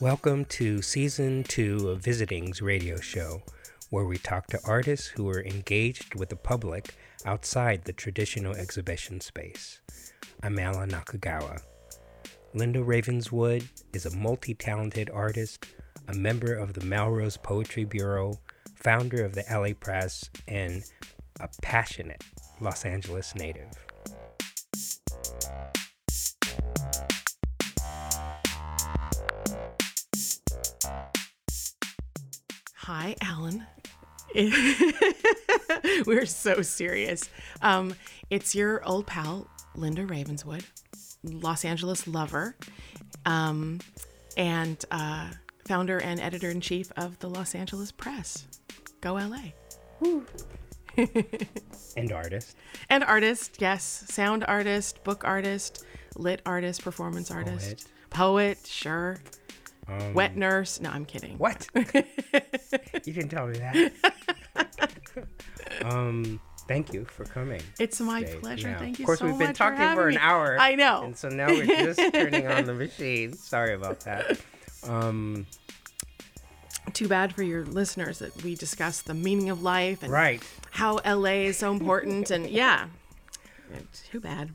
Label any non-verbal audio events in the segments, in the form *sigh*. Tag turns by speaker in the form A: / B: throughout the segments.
A: Welcome to season two of Visiting's radio show, where we talk to artists who are engaged with the public outside the traditional exhibition space. I'm Alan Nakagawa. Linda Ravenswood is a multi talented artist, a member of the Melrose Poetry Bureau, founder of the LA Press, and a passionate Los Angeles native.
B: Hi, Alan. *laughs* We're so serious. Um, it's your old pal, Linda Ravenswood, Los Angeles lover, um, and uh, founder and editor in chief of the Los Angeles Press. Go LA. *laughs*
A: And artist.
B: And artist, yes. Sound artist, book artist, lit artist, performance artist, poet, sure. Wet nurse. No, I'm kidding.
A: What? *laughs* you didn't tell me that. *laughs* um, thank you for coming.
B: It's my
A: today.
B: pleasure.
A: Yeah.
B: Thank you so much.
A: Of course,
B: so
A: we've been talking
B: for,
A: for, an hour.
B: I know.
A: And so now we're just *laughs* turning on the machine. Sorry about that. Um,
B: Too bad for your listeners that we discussed the meaning of life and
A: right.
B: how LA is so important. and yeah, It's too bad,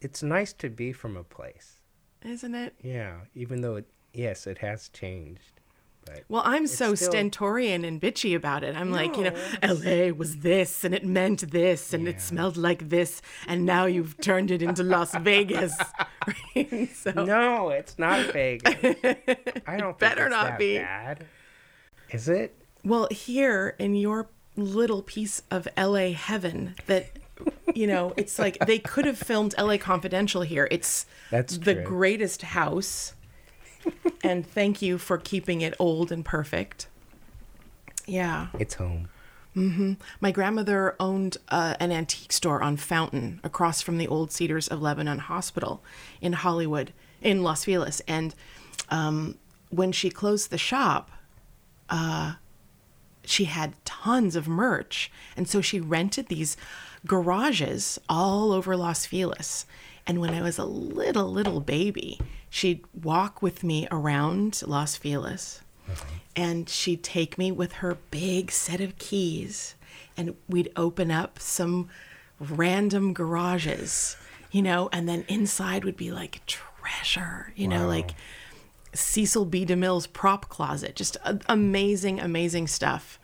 A: It's nice to be from a place.
B: Isn't it?
A: Yeah. Even though it, yes, it has changed. But
B: Well, I'm so
A: still-
B: stentorian and bitchy about it. I'm like, you know,
A: No,
B: LA was this and it meant this and
A: Yeah.
B: it smelled like this and now you've turned it into Las Vegas. *laughs* So
A: no, it's not Vegas. *laughs* I don't think
B: better
A: it's
B: not
A: that
B: be.
A: bad. Is it?
B: Well, here in your little piece of LA heaven that you know, it's like they could have filmed LA Confidential here. It's
A: That's
B: the
A: true.
B: greatest house. and thank you for keeping it old and perfect. Yeah.
A: It's home.
B: My grandmother owned uh, an antique store on Fountain across from the old Cedars of Lebanon Hospital in Hollywood, in Los Feliz. And um, when she closed the shop, uh, she had tons of merch. And so she rented these garages all over Los Feliz. And when I was a little, little baby, she'd walk with me around Los Feliz. Uh-huh. And she'd take me with her big set of keys. And we'd open up some random garages you know and then inside would be like treasure you know like cecil b. Demille's prop closet just amazing amazing stuff.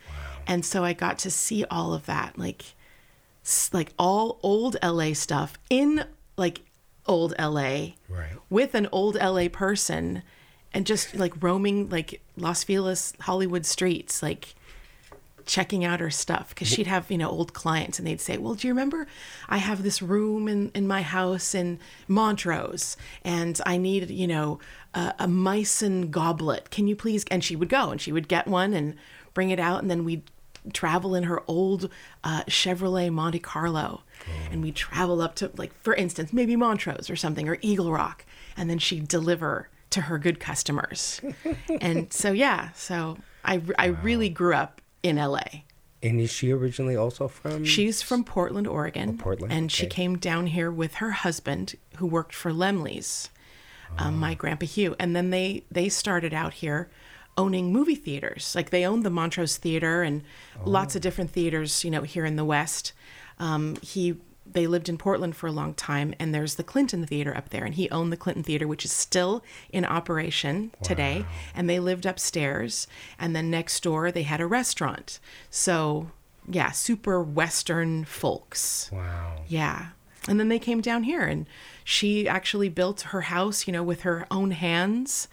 B: And so i got to see all of that like like all old la stuff in like old la
A: Right.
B: with an old LA person and just like roaming like Los Feliz Hollywood streets, like checking out her stuff. Because she'd have you know old clients and they'd say well do you remember i have this room in, in my house in montrose and i need you know a, a meissen goblet. Can you please? And she would go and she would get one and bring it out and then we'd travel in her old uh, chevrolet monte carlo and we'd travel up to like for instance maybe montrose or something or eagle rock and then she'd deliver to her good customers *laughs* and so yeah so i, I really grew up in la
A: And is she originally also from?
B: She's from Portland, Oregon.
A: Oh, Portland,
B: And she came down here with her husband, who worked for Lemley's,
A: Oh.
B: um, my grandpa Hugh. And then they they started out here owning movie theaters. Like they owned the Montrose Theater and lots of
A: Oh.
B: different theaters, you know, here in the West. Um, he they lived in Portland for a long time, and there's the Clinton Theater up there, and he owned the Clinton Theater, which is still in operation today. And they lived upstairs, and then next door they had a restaurant. So yeah, super Western folks.
A: Wow.
B: Yeah. And then they came down here and she actually built her house, you know, with her own hands,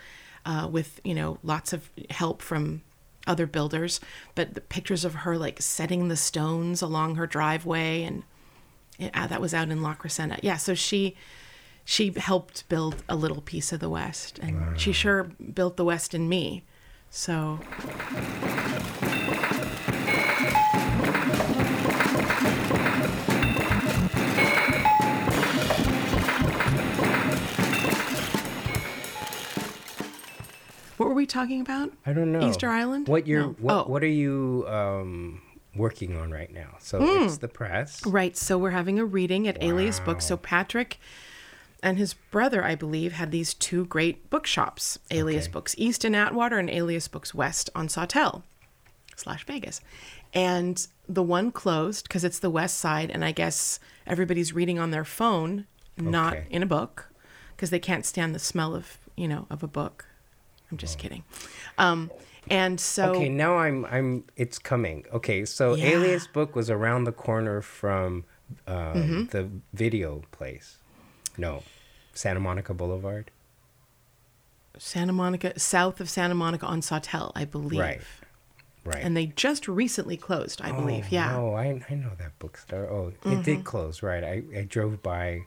B: uh, with, you know, lots of help from other builders. But the pictures of her like setting the stones along her driveway and yeah, that was out in La Crescenta. Yeah. So she, she helped build a little piece of the West and she sure built the West in me. So we talking about?
A: I don't know.
B: Easter Island?
A: What you're
B: No.
A: what,
B: Oh.
A: what are you um working on right now? So
B: Hmm.
A: it's the press.
B: Right. So we're having a reading at Alias Books. So Patrick and his brother, I believe, had these two great bookshops, Alias
A: Okay.
B: Books East in Atwater and Alias Books West on Sawtell slash Vegas. And the one closed because it's the west side, and I guess everybody's reading on their phone, not
A: Okay.
B: in a book, because they can't stand the smell of you know of a book. I'm just kidding. Um, and so
A: Okay, now I'm I'm it's coming. Okay, so
B: Yeah.
A: Alias Book was around the corner from uh,
B: Mm-hmm.
A: the video place. No, Santa Monica Boulevard.
B: Santa Monica, south of Santa Monica on Sawtell, I believe.
A: Right. Right.
B: And they just recently closed, I believe.
A: Oh,
B: yeah.
A: Oh, I I know that bookstore. Oh, it
B: Mm-hmm.
A: did close. Right. I, I drove by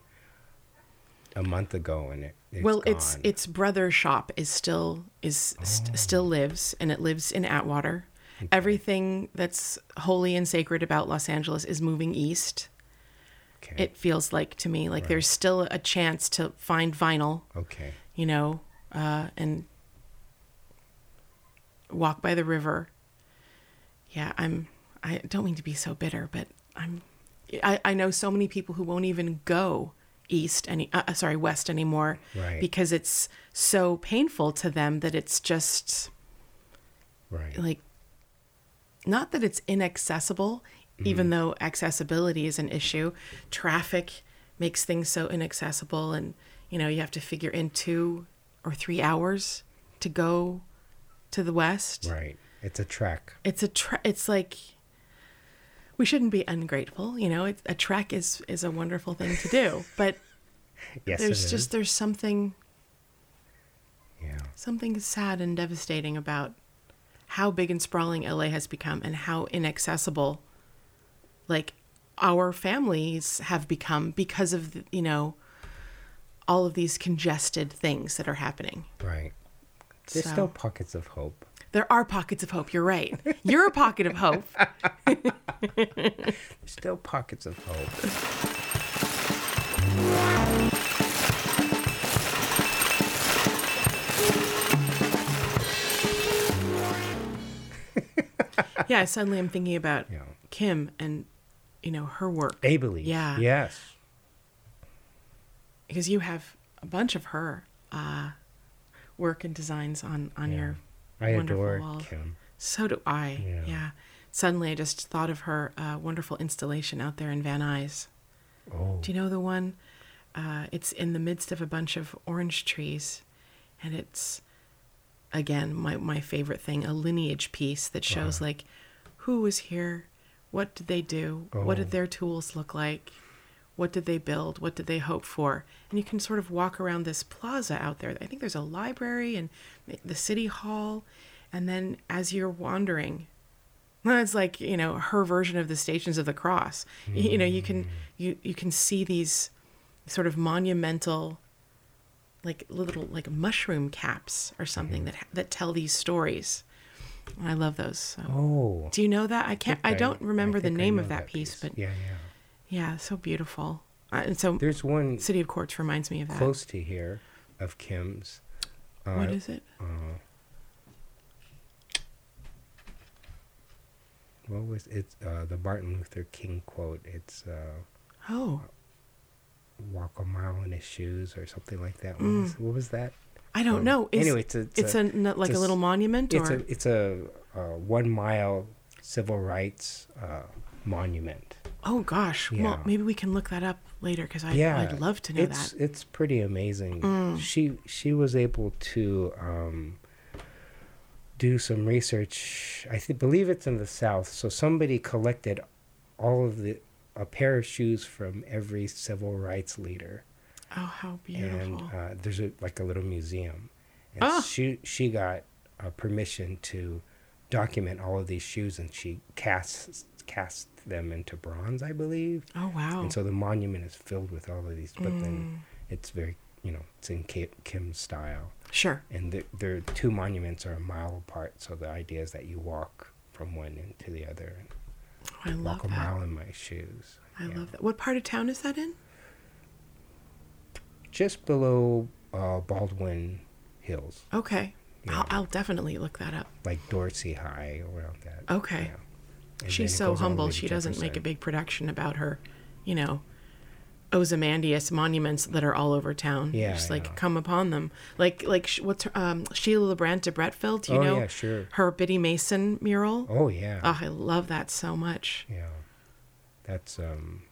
A: a month ago and it. It's
B: well, its
A: gone.
B: its brother shop is still is st- still lives, and it lives in Atwater. Everything that's holy and sacred about Los Angeles is moving east.
A: okay.
B: It feels like to me like there's still a chance to find vinyl,
A: okay.
B: you know, uh, and walk by the river. Yeah, I'm. I don't mean to be so bitter, but I'm. I, I know so many people who won't even go east any. Uh, sorry, west anymore,
A: Right.
B: because it's so painful to them that it's just
A: Right.
B: like not that it's inaccessible even though accessibility is an issue traffic makes things so inaccessible and you know you have to figure in two or three hours to go to the west
A: right. It's a trek.
B: it's a tra- it's like we shouldn't be ungrateful you know it, a trek is is a wonderful thing to do *laughs* but
A: Yes,
B: there's just there's something
A: Yeah.
B: something sad and devastating about how big and sprawling LA has become and how inaccessible like our families have become because of the- you know all of these congested things that are happening.
A: Right. There's
B: So-
A: still pockets of hope.
B: There are pockets of hope. You're right. You're a pocket of hope.
A: There's *laughs* still pockets of hope. *laughs*
B: Yeah, suddenly I'm thinking about
A: Yeah.
B: Kim and you know her work
A: Abeles.
B: Yeah.
A: Yes.
B: because you have a bunch of her uh, work and designs on on
A: Yeah.
B: your
A: I adore
B: wall.
A: Kim.
B: So do I.
A: Yeah.
B: Yeah. Suddenly, I just thought of her uh, wonderful installation out there in Van Nuys.
A: Oh.
B: Do you know the one? Uh, it's in the midst of a bunch of orange trees, and it's again my my favorite thing, a lineage piece that shows
A: Uh-huh.
B: like who was here, what did they do, what
A: Oh.
B: did their tools look like, what did they build, what did they hope for, and you can sort of walk around this plaza out there. I think there's a library and the city hall, and then as you're wandering *laughs* it's like you know her version of the Stations of the Cross. Y- You know, you can mm. you you can see these sort of monumental, like little like mushroom caps or something mm-hmm. that that tell these stories. I love those. So.
A: Oh.
B: Do you know that? I can't. I,
A: think
B: don't remember the
A: I
B: name
A: know
B: of that, piece, but
A: yeah, yeah.
B: Yeah, so beautiful. Uh, and so,
A: There's one
B: City of Quartz reminds me of that.
A: close to here of Kim's. Uh,
B: what is it?
A: uh, what was it? Uh, the Martin Luther King quote. It's uh,
B: Oh,
A: "Walk a mile in his shoes" or something like that. What,
B: Mm.
A: was, what was that?
B: I don't
A: Um,
B: know. Is,
A: anyway, it's a, it's,
B: it's
A: a,
B: a, like
A: it's
B: a
A: a
B: little monument,
A: it's
B: or
A: a it's a uh, one mile civil rights uh, monument.
B: Oh gosh. Well, maybe we can look that up later because I
A: yeah,
B: I'd love to know
A: it's,
B: that. Mm.
A: It's pretty amazing. She she was able to um, do some research. I th- believe it's in the South. So somebody collected all of the a pair of shoes from every civil rights leader,
B: Oh, how beautiful.
A: and uh, there's a, like a little museum. And
B: Ah.
A: she she got uh, permission to document all of these shoes, and she casts cast them into bronze, I believe.
B: oh wow.
A: And so the monument is filled with all of these, but
B: Mm.
A: then it's very, you know, it's in Ki- Kim's style.
B: sure.
A: And the, their two monuments are a mile apart. So the idea is that you walk from one end to the other and
B: Oh, I love
A: walk a
B: that.
A: mile in my shoes.
B: I
A: Yeah.
B: love that. What part of town is that in?
A: Just below uh, Baldwin Hills,
B: Okay.
A: Yeah.
B: I'll, I'll definitely look that up.
A: like Dorsey High, around that.
B: Okay.
A: Yeah. And
B: She's so
A: goes all the
B: humble. She doesn't make a big production about her, you know, Ozymandias monuments that are all over town.
A: Yeah,
B: just like
A: yeah.
B: come upon them. Like like what's her, um, Sheila Levrant de Bretteville? Do you
A: Oh,
B: know
A: yeah, sure.
B: her Biddy Mason mural?
A: Oh yeah.
B: Oh, I love that so much.
A: Yeah. That's um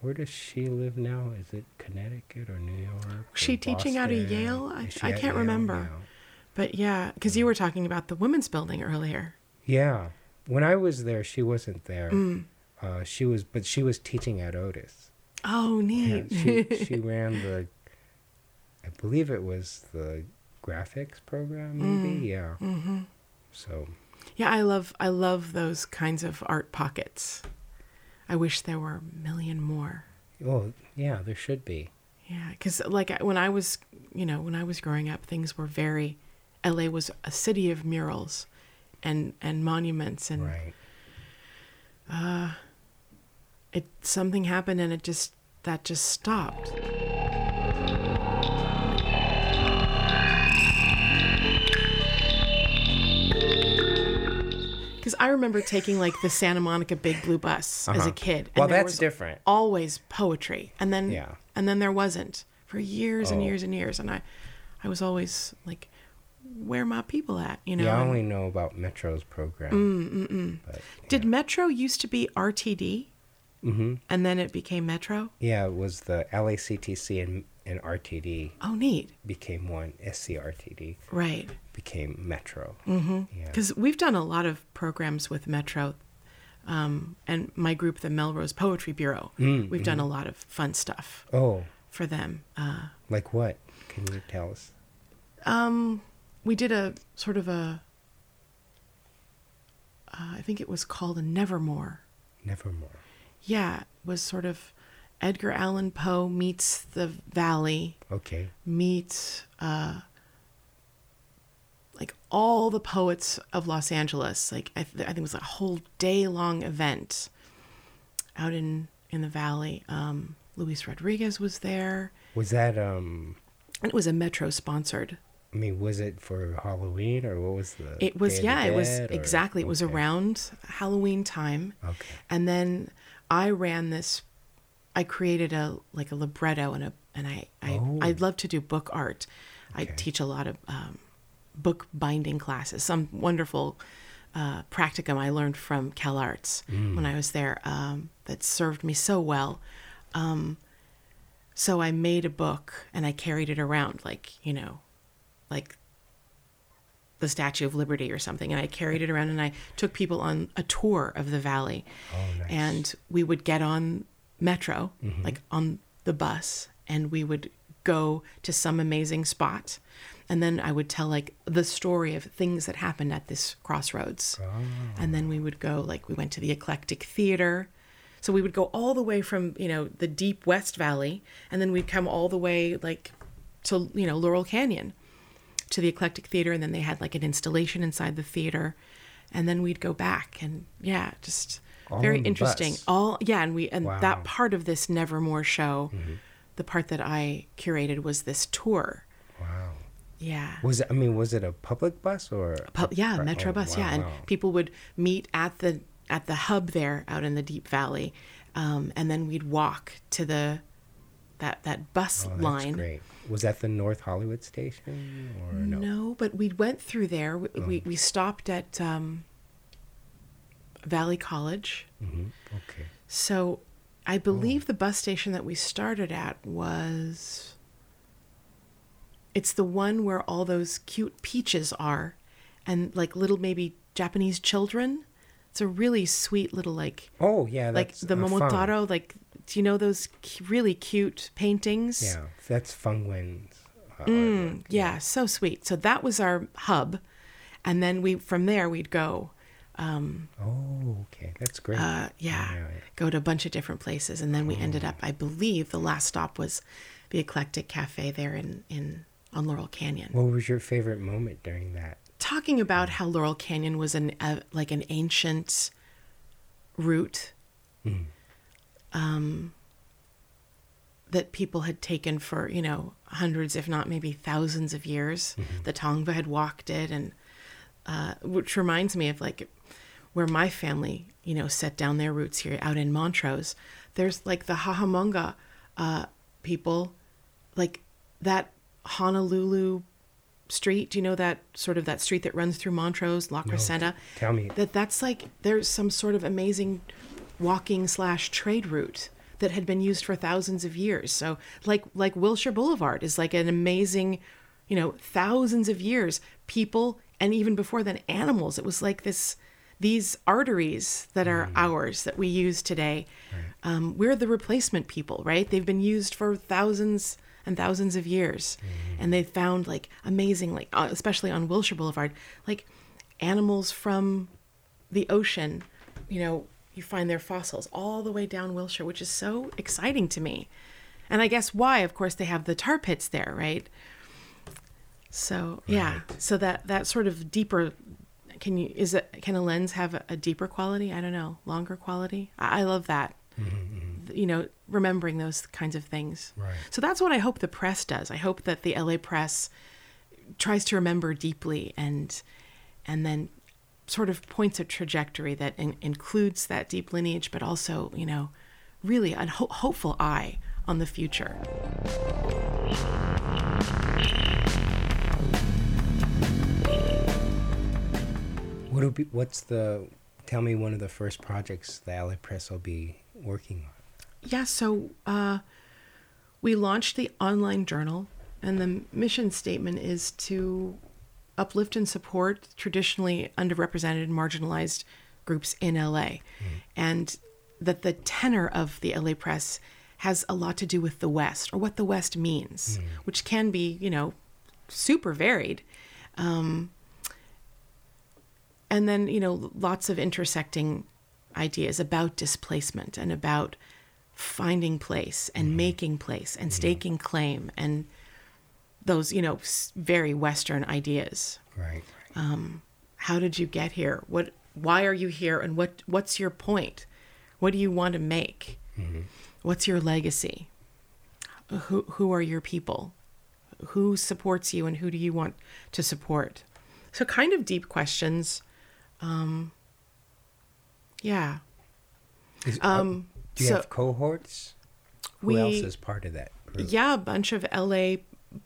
A: where does she live now? Is it Connecticut or New York? or
B: she teaching out of Yale? I- I can't
A: Yale
B: remember.
A: now?
B: But yeah, because you were talking about the women's building earlier.
A: Yeah. When I was there, she wasn't there.
B: Mm.
A: Uh, she was, but she was teaching at Otis.
B: Oh,
A: Yeah,
B: neat.
A: she she *laughs* ran the, I believe it was the graphics program, maybe. Yeah.
B: hmm
A: So
B: Yeah, I love I love those kinds of art pockets. I wish there were a million more.
A: oh yeah, there should be.
B: Yeah, because like when I was, you know, when I was growing up, things were very. L.A. was a city of murals, and and monuments, and
A: Right.
B: it something happened, and it just that just stopped. Because I remember taking like the Santa Monica Big Blue Bus as a
A: Uh-huh.
B: kid.
A: Well, that's
B: was
A: different.
B: Always poetry, and then
A: Yeah.
B: and then there wasn't for years and
A: Oh.
B: years and years, and I, I was always like, where my people at? You know.
A: yeah, I only know about Metro's program.
B: Mm,
A: But,
B: Did Metro used to be RTD,
A: hmm
B: and then it became Metro?
A: Yeah, it was the LACTC and, and RTD
B: Oh, neat.
A: became one. SCRTD
B: Right.
A: became Metro.
B: Mm-hmm.
A: Yeah.
B: Because we've done a lot of programs with Metro, um, and my group, the Melrose Poetry Bureau.
A: Mm,
B: we've done a lot of fun stuff
A: Oh,
B: for them. Uh,
A: like what? Can you tell us?
B: um, we did a sort of a. Uh, I think it was called a Nevermore.
A: Nevermore.
B: Yeah, it was sort of Edgar Allan Poe meets the Valley.
A: Okay.
B: meet uh, like all the poets of Los Angeles. Like I, th- I think it was a whole day long event out in in the valley. Um, Luis Rodriguez was there.
A: Was that um?
B: And it was a Metro sponsored.
A: I mean, was it for Halloween or what was the?
B: It was yeah, it was
A: or-
B: exactly. It was around Halloween time.
A: Okay.
B: And then I ran this. I created a like a libretto and a and I I
A: Oh.
B: I'd love to do book art. I teach a lot of um, book binding classes. Some wonderful uh, practicum I learned from CalArts
A: Mm.
B: when I was there um, that served me so well. Um, so I made a book and I carried it around like you know, like the Statue of Liberty or something. And I carried it around and I took people on a tour of the valley.
A: Oh, nice.
B: And we would get on Metro,
A: Mm-hmm.
B: like on the bus, and we would go to some amazing spot. And then I would tell like the story of things that happened at this crossroads.
A: Oh.
B: And then we would go, like, we went to the Eclectic Theater. So we would go all the way from, you know, the deep West Valley, and then we'd come all the way, like, to, you know, Laurel Canyon to the Eclectic Theater. And then they had, like, an installation inside the theater. And then we'd go back. And yeah, just
A: All
B: very interesting.
A: bus.
B: All, yeah. And we, and
A: Wow.
B: that part of this Nevermore show,
A: Mm-hmm.
B: the part that I curated was this tour.
A: Wow.
B: Yeah.
A: Was it? I mean, was it a public bus or?
B: yeah, metro
A: oh,
B: bus. Yeah, and
A: wow.
B: people would meet at the at the hub there out in the deep valley, um, and then we'd walk to the that that bus
A: Oh, that's
B: line.
A: great. Was that the North Hollywood station or no?
B: but we went through there. We
A: Oh.
B: we, we stopped at um, Valley College.
A: hmm Okay.
B: So I believe the bus station that we started at was. It's the one where all those cute peaches are, and like little maybe Japanese children. It's a really sweet little like
A: Oh yeah,
B: like
A: that's
B: the
A: uh.
B: Momotaro. Like, do you know those really cute paintings?
A: Yeah, that's Fung Wen's. Uh,
B: Mm,
A: artwork.
B: yeah, so sweet. So that was our hub, and then we from there we'd go.
A: Oh, okay, that's great.
B: uh, yeah,
A: yeah.
B: go to a bunch of different places, and then we ended up. I believe the last stop was the Eclectic Cafe there in in on Laurel Canyon.
A: What was your favorite moment during that?
B: Talking about how Laurel Canyon was an uh, like an ancient route, um, that people had taken for you know hundreds, if not maybe thousands of years. The Tongva had walked it, and uh, which reminds me of like where my family, you know, set down their roots here out in Montrose. There's like the Hahamongna uh, people, like that Honolulu street. Do you know that sort of that street that runs through Montrose, La Crescenta?
A: Tell me.
B: that that's like there's some sort of amazing walking slash trade route that had been used for thousands of years. So like like Wilshire Boulevard is like an amazing, you know, thousands of years people and even before then animals. It was like this these arteries that are ours that we use today. Um, we're the replacement people, right? They've been used for thousands and thousands of years, and they found like amazing, like uh, especially on Wilshire Boulevard, like animals from the ocean. You know, you find their fossils all the way down Wilshire, which is so exciting to me. And I guess why, of course, they have the tar pits there, right? So yeah, so that that sort of deeper can you is it can a lens have a, a deeper quality? I don't know, longer quality. I, I love that. Mm-hmm, mm-hmm. You know, remembering those kinds of things.
A: Right.
B: So that's what I hope the press does. I hope that the LA press tries to remember deeply and and then sort of points a trajectory that in, includes that deep lineage, but also you know, really a ho- hopeful eye on the future.
A: What will be? What's the? Tell me one of the first projects the LA Press will be working on.
B: Yeah, so uh, we launched the online journal, and the mission statement is to uplift and support traditionally underrepresented and marginalized groups in LA. Hmm. And that the tenor of the LA Press has a lot to do with the West or what the West means, hmm. which can be, you know, super varied. Um, and then, you know, lots of intersecting ideas about displacement and about finding place and hmm. making place and staking claim and those, you know, very Western ideas.
A: Right.
B: Um, How did you get here? What? Why are you here? And what? What's your point? What do you want to make? What's your legacy? Who Who are your people? Who supports you, and who do you want to support? So, kind of deep questions. Um, yeah.
A: Is,
B: Um,
A: do you
B: so
A: have cohorts? Who
B: we-
A: else is part of that group?
B: Yeah, a bunch of LA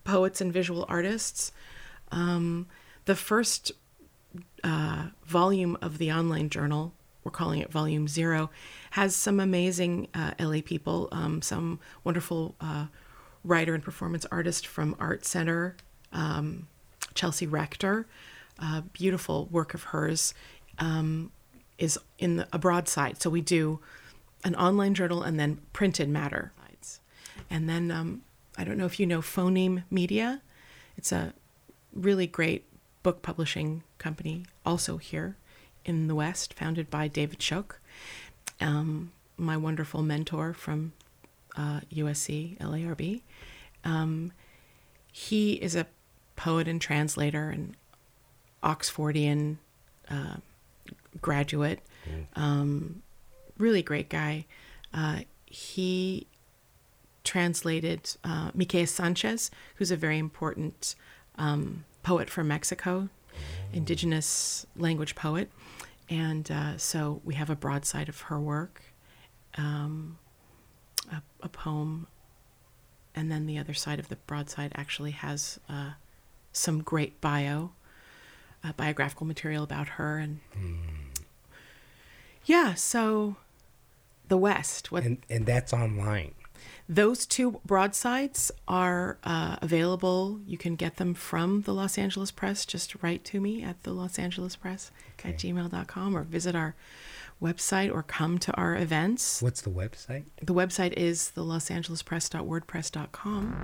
B: poets and visual artists. Um, the first uh, volume of the online journal, we're calling it Volume Zero, has some amazing uh, LA people, um, some wonderful uh, writer and performance artist from Art Center, um, Chelsea Rector. Beautiful work of hers um, is in the, a broadside. So we do an online journal and then printed matter. And then um, I don't know if you know Phoneme Media. It's a really great book publishing company, also here in the West, founded by David Shook, um, my wonderful mentor from uh, USC LARB. Um, he is a poet and translator and Oxfordian uh, graduate. Um, really great guy. Uh, he translated uh, Mikeas Sanchez, who's a very important um, poet from Mexico, indigenous language poet. And uh, so we have a broadside of her work, um, a, a poem, and then the other side of the broadside actually has uh, some great bio, uh, biographical material about her. And yeah, so the West, what
A: And and that's online.
B: Those two broadsides are uh, available. You can get them from the Los Angeles Press. Just write to me at the Los Angeles Press at gmail.com or visit our website or come to our events.
A: What's the website?
B: The website is the Los Angeles Press.wordpress.com.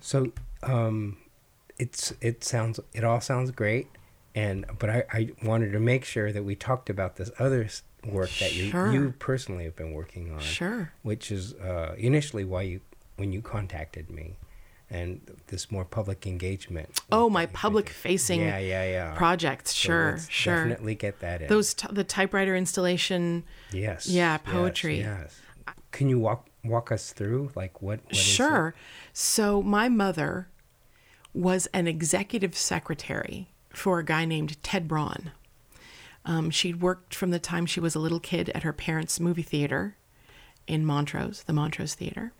A: So, um, it's it sounds it all sounds great, and but I, I wanted to make sure that we talked about this other work that you
B: Sure.
A: you personally have been working on,
B: Sure.
A: which is uh, initially why you when you contacted me, and this more public engagement.
B: Oh, my public facing
A: yeah, yeah, yeah.
B: projects.
A: So
B: Sure,
A: let's
B: sure.
A: Definitely get that in.
B: Those t- the typewriter installation.
A: yes,
B: yeah, poetry.
A: Yes, Can you walk walk us through like what, what?
B: Sure. So my mother was an executive secretary for a guy named Ted Braun. Um, she'd worked from the time she was a little kid at her parents' movie theater in Montrose, the Montrose Theater.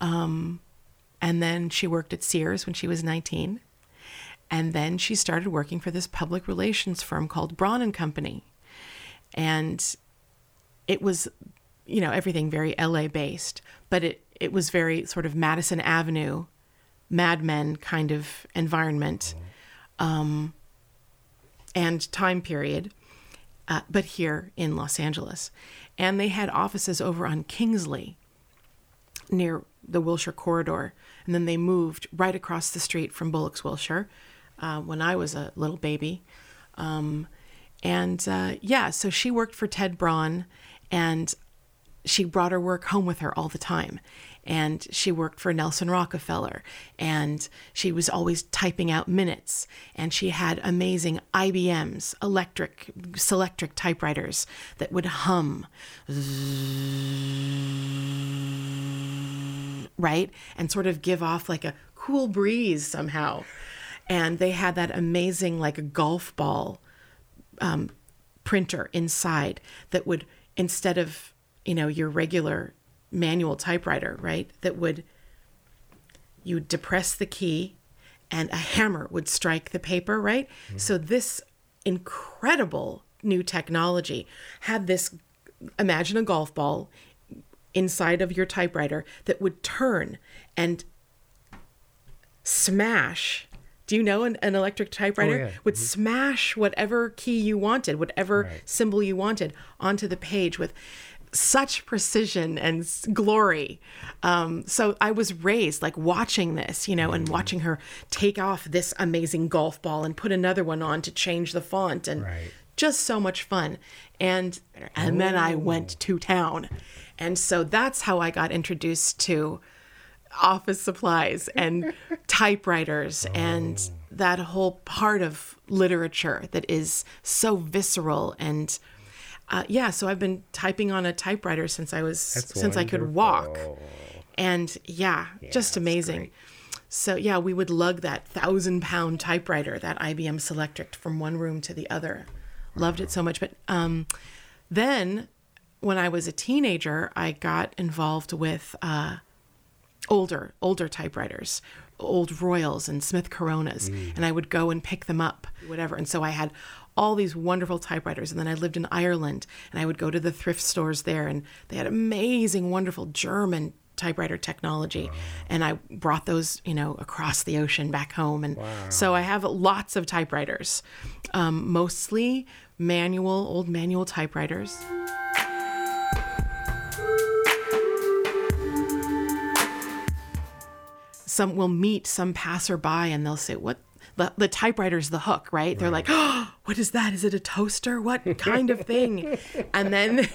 B: Um, and then she worked at Sears when she was 19. And then she started working for this public relations firm called Braun and Company. And it was, you know, everything very LA based, but it, it was very sort of Madison Avenue, Mad Men kind of environment um, and time period, uh, but here in Los Angeles. And they had offices over on Kingsley near the Wilshire corridor. And then they moved right across the street from Bullock's Wilshire uh, when I was a little baby. Um, and uh, yeah, so she worked for Ted Braun and she brought her work home with her all the time. And she worked for Nelson Rockefeller and she was always typing out minutes. And she had amazing IBMs, electric, Selectric typewriters that would hum, right? And sort of give off like a cool breeze somehow. And they had that amazing, like a golf ball um, printer inside that would, instead of, you know, your regular manual typewriter, right? That would, you depress the key and a hammer would strike the paper, right? Mm-hmm. So this incredible new technology had this, imagine a golf ball inside of your typewriter that would turn and smash. Do you know an, an electric typewriter oh,
A: yeah.
B: would mm-hmm. smash whatever key you wanted, whatever
A: Right.
B: symbol you wanted onto the page with such precision and glory. Um, so I was raised like watching this, you know, and watching her take off this amazing golf ball and put another one on to change the font and
A: Right.
B: just so much fun. And and then I went to town. And so that's how I got introduced to office supplies and *laughs* typewriters and that whole part of literature that is so visceral and uh, yeah so i've been typing on a typewriter since i was
A: That's
B: since i could walk. And yeah, just amazing. so yeah we would lug that thousand pound typewriter that ibm selectric from one room to the other. Loved it so much. But um, then when i was a teenager i got involved with uh, older older typewriters old royals and smith coronas and i would go and pick them up whatever. And so i had all these wonderful typewriters and then i lived in ireland and i would go to the thrift stores there and they had amazing wonderful german typewriter technology and i brought those you know across the ocean back home and so i have lots of typewriters um, mostly manual old manual typewriters some will meet some passerby and they'll say, "What?" The, the typewriter's the hook, right? They're like, "Oh, *gasps* what is that? Is it a toaster? What kind of thing?" *laughs* and then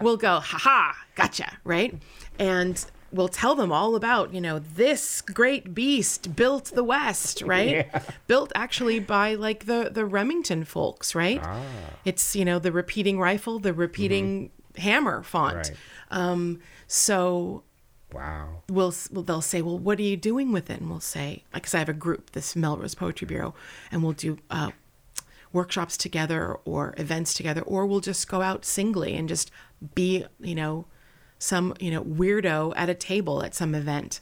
B: we'll go, "Ha ha, gotcha!" Right? And we'll tell them all about, you know, this great beast built the West, *laughs* right? Built actually by like the the Remington folks, right? It's you know the repeating rifle, the repeating hammer font.
A: Right.
B: Um, so
A: Wow.
B: we'll, they'll say well what are you doing with it? And we'll say because i have a group this melrose poetry bureau and we'll do uh, workshops together or events together or we'll just go out singly and just be you know some you know weirdo at a table at some event.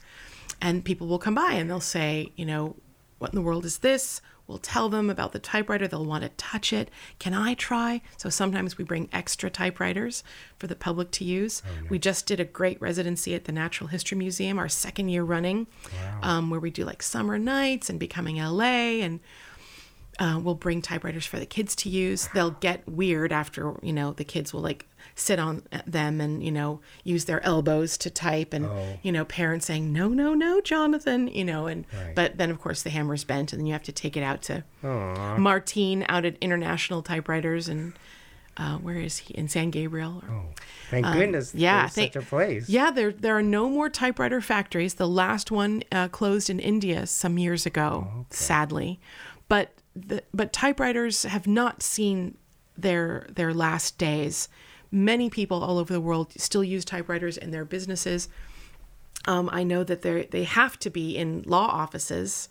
B: And people will come by and they'll say you know what in the world is this we'll tell them about the typewriter they'll want to touch it. Can i try? So sometimes we bring extra typewriters for the public to use. We just did a great residency at the natural history museum our second year running um, where we do like summer nights and becoming la and uh, we'll bring typewriters for the kids to use. They'll get weird after, you know, the kids will like sit on them and, you know, use their elbows to type and,
A: Oh.
B: you know, parents saying, no, no, no, Jonathan, you know, and,
A: Right.
B: but then of course the hammer's bent and then you have to take it out to. Martine out at International Typewriters and, uh, where is he? In San Gabriel. Or,
A: Oh, thank goodness.
B: Um, yeah,
A: there's
B: thank-
A: such a place.
B: yeah, there there are no more typewriter factories. The last one uh, closed in India some years ago, sadly. But the, but typewriters have not seen their their last days many people all over the world still use typewriters in their businesses. Um, I know that they they have to be in law offices,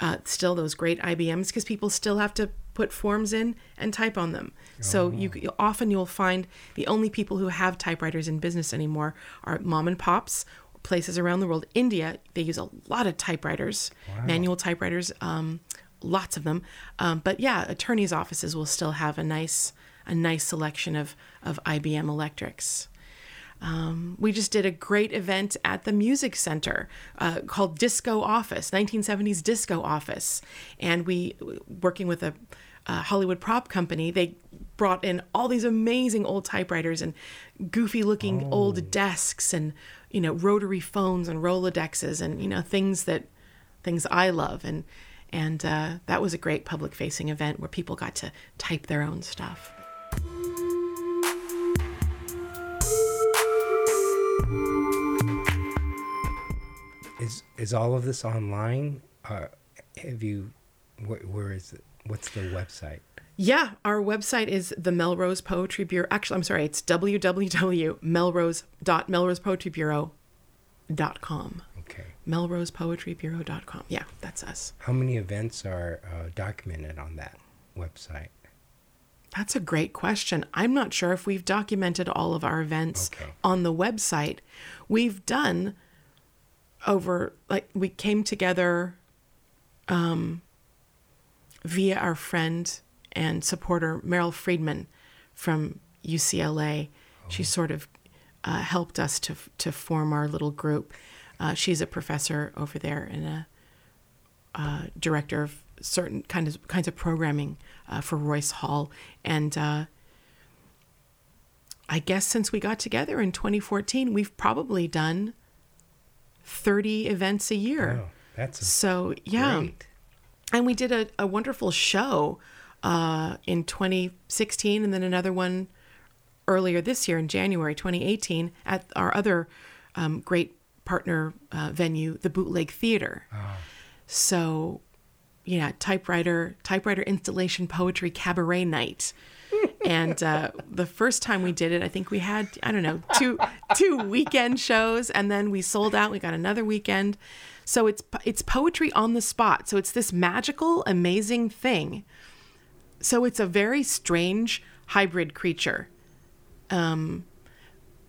B: uh, still those great IBMs, because people still have to put forms in and type on them. So you often you'll find the only people who have typewriters in business anymore are mom and pops. Places around the world, India, they use a lot of typewriters, manual typewriters, um, lots of them. Um, but yeah, attorneys' offices will still have a nice a nice selection of of IBM electrics. Um, we just did a great event at the Music Center uh, called Disco Office, 1970s Disco Office. And we, working with a, a Hollywood prop company, they brought in all these amazing old typewriters and goofy looking old desks and, you know, rotary phones and Rolodexes and, you know, things that, things I love. And, and uh, that was a great public facing event where people got to type their own stuff.
A: Is is all of this online? Uh, have you? Where, where is it? What's the website?
B: Yeah, our website is the Melrose Poetry Bureau. Actually, I'm sorry, it's www.melrose.melrosepoetrybureau.com.
A: Okay.
B: Melrose Poetry Bureau dot com. Yeah, that's us.
A: How many events are uh, documented on that website?
B: That's a great question. I'm not sure if we've documented all of our events
A: Okay.
B: on the website. We've done over, like, we came together um, via our friend and supporter, Meryl Friedman from UCLA. She sort of uh, helped us to, to form our little group. Uh, she's a professor over there and a uh, director of certain kind of kinds of programming uh, for Royce Hall, and uh, I guess since we got together in 2014, we've probably done 30 events a year.
A: Oh, that's
B: So yeah,
A: great.
B: and we did a, a wonderful show uh, in 2016, and then another one earlier this year in January 2018 at our other um, great partner uh, venue, the Bootleg Theater. So, yeah, typewriter typewriter installation poetry cabaret night. *laughs* and uh, the first time we did it, I think we had I don't know two two weekend shows, and then we sold out. We got another weekend, so it's it's poetry on the spot. So it's this magical, amazing thing. So it's a very strange hybrid creature Um,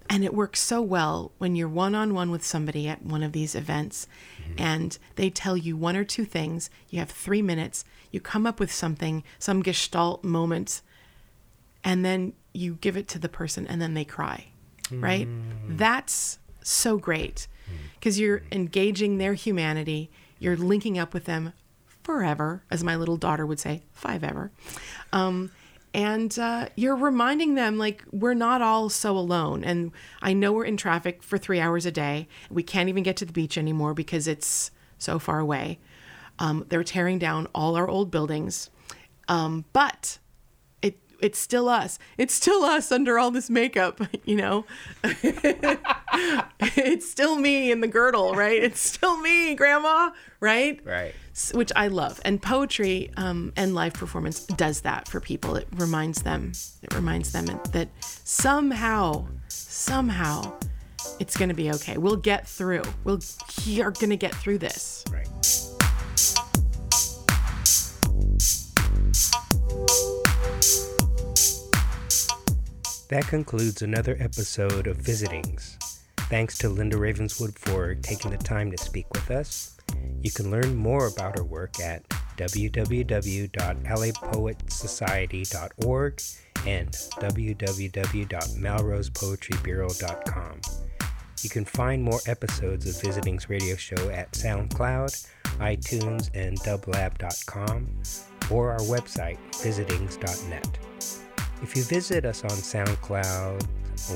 B: and it works so well when you're one on one with somebody at one of these events mm-hmm. and they tell you one or two things. You have three minutes, you come up with something, some gestalt moment, and then you give it to the person and then they cry, right? Mm. That's so great mm. because you're mm. engaging their humanity, you're linking up with them forever, as my little daughter would say, five ever. Um, and uh, you're reminding them like we're not all so alone. And i know we're in traffic for three hours a day. We can't even get to the beach anymore because it's so far away. Um, they're tearing down all our old buildings. Um, but it it's still us. It's still us under all this makeup *laughs* you know? *laughs* It's still me in the girdle right? It's still me grandma right?
A: Right.
B: S- which I love. And poetry um, and live performance does that for people. It reminds them, it reminds them that somehow, somehow, it's going to be okay. We'll get through. We'll, you're going to get through this.
A: Right. That concludes another episode of Visitings. Thanks to Linda Ravenswood for taking the time to speak with us. You can learn more about her work at www.lapoetsociety.org and www.melrosepoetrybureau.com. You can find more episodes of Visiting's radio show at SoundCloud, iTunes, and dublab.com, or our website, visitings.net. If you visit us on SoundCloud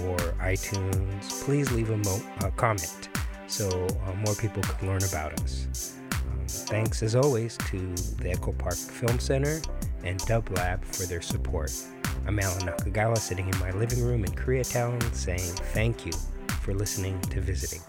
A: or iTunes, please leave a, mo- a comment so uh, more people can learn about us. Um, thanks as always to the Echo Park Film Center and Dub Lab for their support. I'm Alan Nakagawa sitting in my living room in Koreatown saying thank you for listening to Visiting.